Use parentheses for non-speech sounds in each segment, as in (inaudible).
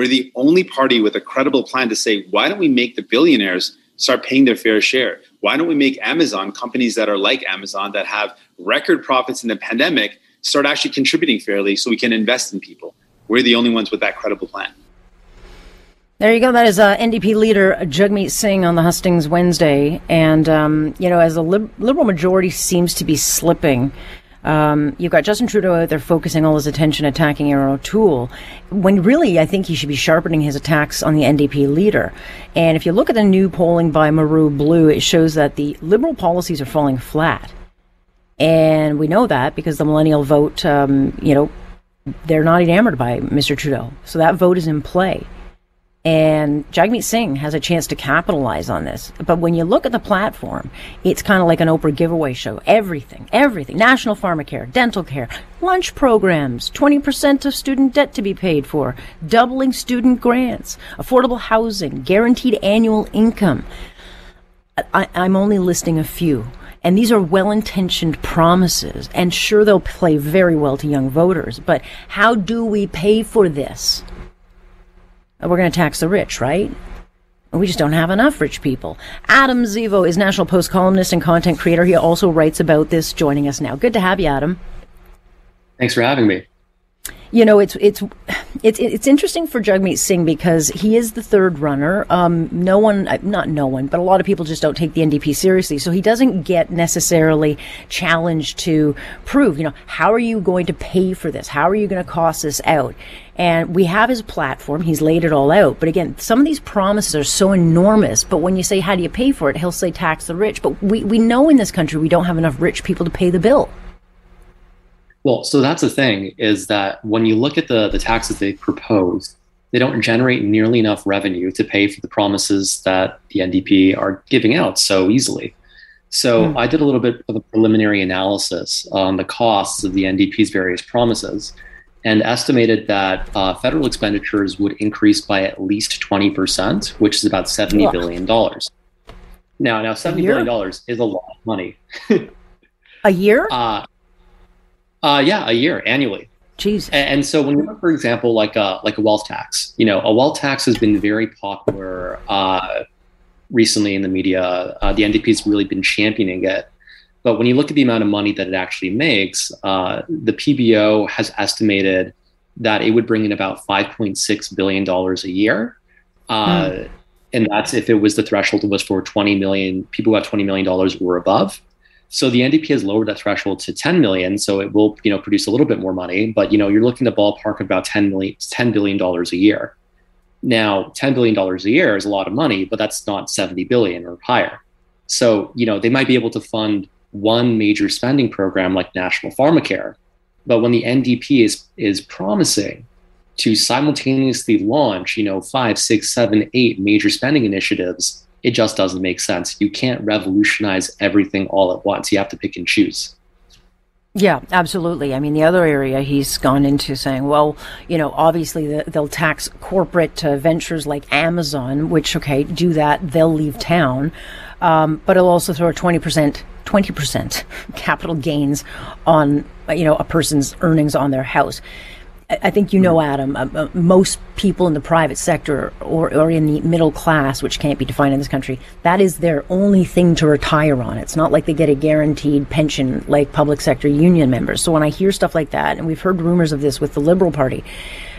we're the only party with a credible plan to say, why don't we make the billionaires start paying their fair share? Why don't we make Amazon, companies that are like Amazon that have record profits in the pandemic, start actually contributing fairly so we can invest in people? We're the only ones with that credible plan. There you go. That is uh, NDP leader Jagmeet Singh on the Hustings Wednesday. And, um, you know, as a lib- liberal majority seems to be slipping, um, you've got Justin Trudeau out there focusing all his attention attacking Erin O'Toole, when really I think he should be sharpening his attacks on the NDP leader. And if you look at the new polling by Maru Blue, it shows that the liberal policies are falling flat. And we know that because the millennial vote, um, you know, they're not enamored by Mr. Trudeau. So that vote is in play. And Jagmeet Singh has a chance to capitalize on this. But when you look at the platform, it's kind of like an Oprah giveaway show. Everything, everything. National pharmacare, dental care, lunch programs, 20% of student debt to be paid for, doubling student grants, affordable housing, guaranteed annual income. I, I'm only listing a few. And these are well intentioned promises. And sure, they'll play very well to young voters. But how do we pay for this? Uh, we're going to tax the rich, right? We just don't have enough rich people. Adam Zivo is National Post columnist and content creator. He also writes about this, joining us now. Good to have you, Adam. Thanks for having me you know, it's it's it's it's interesting for Jagmeet Singh because he is the third runner. Um, no one, uh, not no one, but a lot of people just don't take the NDP seriously. So he doesn't get necessarily challenged to prove, you know, how are you going to pay for this? How are you going to cost this out? And we have his platform. He's laid it all out. But again, some of these promises are so enormous. But when you say, how do you pay for it? He'll say tax the rich. But we, we know in this country we don't have enough rich people to pay the bill. Well, so that's the thing is that when you look at the, the taxes they propose, they don't generate nearly enough revenue to pay for the promises that the NDP are giving out so easily. So mm. I did a little bit of a preliminary analysis on the costs of the NDP's various promises and estimated that uh, federal expenditures would increase by at least 20%, which is about seventy Ugh. billion dollars. Now, now seventy billion dollars is a lot of money. (laughs) a year? Uh, uh, yeah, a year annually. Jeez. And, so when you look, for example, like a like a wealth tax, you know, a wealth tax has been very popular uh, recently in the media. Uh, the NDP has really been championing it. But when you look at the amount of money that it actually makes, uh, the PBO has estimated that it would bring in about $5.6 billion a year. Mm. And that's if it was the threshold was for 20 million people who have $20 million or above. So the NDP has lowered that threshold to 10 million, so it will, you know, produce a little bit more money. But you know, you're looking at ballpark about 10 million, 10 billion dollars a year. Now, 10 billion dollars a year is a lot of money, but that's not 70 billion or higher. So you know, they might be able to fund one major spending program like national pharmacare, but when the NDP is is promising to simultaneously launch, you know, five, six, seven, eight major spending initiatives it just doesn't make sense. You can't revolutionize everything all at once. You have to pick and choose. Yeah, absolutely. I mean, the other area he's gone into saying, well, you know, obviously they'll tax corporate uh, ventures like Amazon, which, okay, do that, they'll leave town. Um, but it'll also throw a 20%, 20% capital gains on, you know, a person's earnings on their house. I think you know, mm-hmm. Adam, uh, uh, most people in the private sector or, or in the middle class, which can't be defined in this country, that is their only thing to retire on. It's not like they get a guaranteed pension like public sector union members. So when I hear stuff like that, and we've heard rumors of this with the Liberal Party,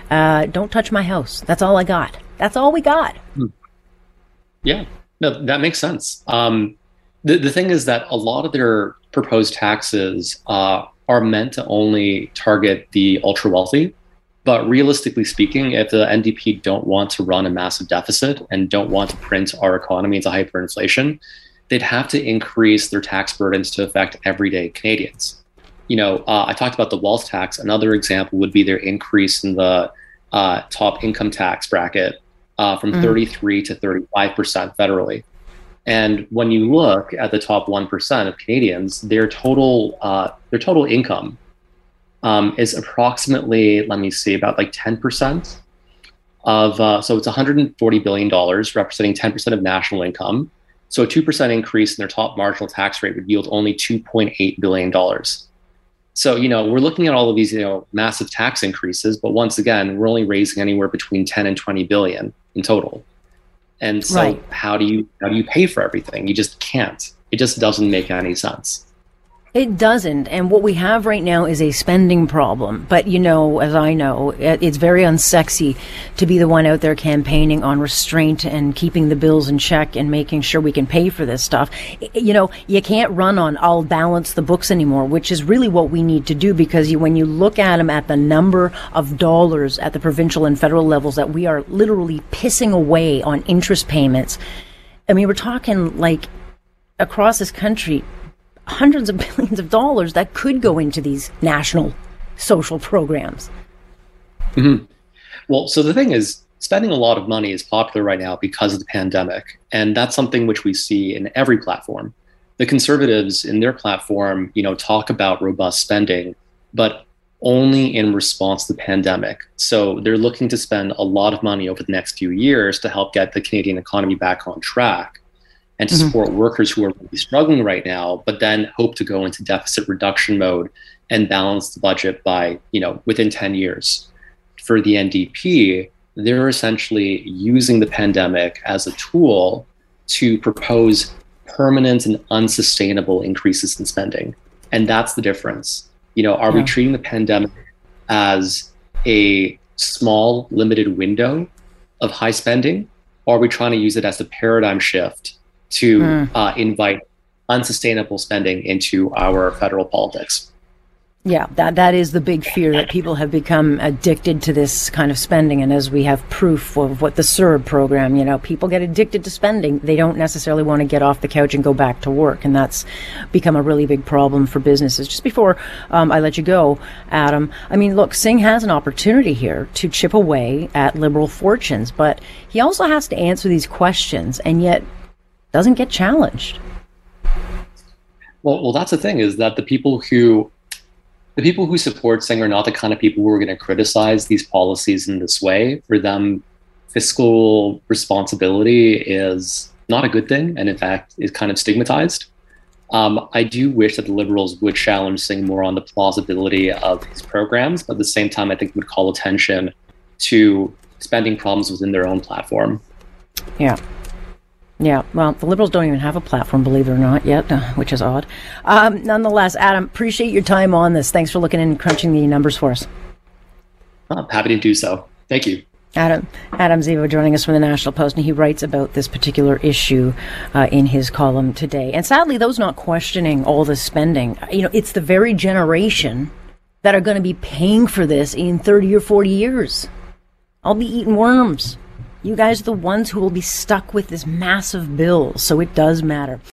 uh, don't touch my house. That's all I got. That's all we got. Hmm. Yeah, no, that makes sense. Um, the, the thing is that a lot of their proposed taxes uh, are meant to only target the ultra wealthy but realistically speaking, if the NDP don't want to run a massive deficit and don't want to print our economy into hyperinflation, they'd have to increase their tax burdens to affect everyday Canadians. You know, uh, I talked about the wealth tax. Another example would be their increase in the uh, top income tax bracket uh, from mm. 33 to 35 percent federally. And when you look at the top one percent of Canadians, their total uh, their total income um, is approximately, let me see, about like 10% of, uh, so it's $140 billion, representing 10% of national income. So a 2% increase in their top marginal tax rate would yield only $2.8 billion. So, you know, we're looking at all of these, you know, massive tax increases, but once again, we're only raising anywhere between 10 and 20 billion in total. And so right. how do you how do you pay for everything? You just can't. It just doesn't make any sense. It doesn't. And what we have right now is a spending problem. But, you know, as I know, it's very unsexy to be the one out there campaigning on restraint and keeping the bills in check and making sure we can pay for this stuff. You know, you can't run on, I'll balance the books anymore, which is really what we need to do because you, when you look at them at the number of dollars at the provincial and federal levels that we are literally pissing away on interest payments, I mean, we're talking like across this country, hundreds of (laughs) billions of dollars that could go into these national social programs. Mm-hmm. Well, so the thing is, spending a lot of money is popular right now because of the pandemic. And that's something which we see in every platform. The conservatives in their platform, you know, talk about robust spending, but only in response to the pandemic. So they're looking to spend a lot of money over the next few years to help get the Canadian economy back on track and to mm-hmm. support workers who are really struggling right now, but then hope to go into deficit reduction mode and balance the budget by, you know, within 10 years. For the NDP, they're essentially using the pandemic as a tool to propose permanent and unsustainable increases in spending. And that's the difference. You know, are yeah. we treating the pandemic as a small, limited window of high spending? Or are we trying to use it as a paradigm shift to mm. uh, invite unsustainable spending into our federal politics. Yeah, that that is the big fear that people have become addicted to this kind of spending, and as we have proof of what the CERB program, you know, people get addicted to spending. They don't necessarily want to get off the couch and go back to work, and that's become a really big problem for businesses. Just before um, I let you go, Adam, I mean, look, Singh has an opportunity here to chip away at liberal fortunes, but he also has to answer these questions, and yet doesn't get challenged. Well, well, that's the thing is that the people who the people who support Singh are not the kind of people who are going to criticize these policies in this way. For them, fiscal responsibility is not a good thing, and in fact, is kind of stigmatized. Um, I do wish that the Liberals would challenge Singh more on the plausibility of his programs, but at the same time, I think would call attention to spending problems within their own platform. Yeah. Yeah, well, the Liberals don't even have a platform, believe it or not, yet, uh, which is odd. Um, nonetheless, Adam, appreciate your time on this. Thanks for looking in and crunching the numbers for us. I'm happy to do so. Thank you. Adam Adam Zivo joining us from the National Post, and he writes about this particular issue uh, in his column today. And sadly, those not questioning all the spending, you know, it's the very generation that are going to be paying for this in 30 or 40 years. I'll be eating worms. You guys are the ones who will be stuck with this massive bill, so it does matter.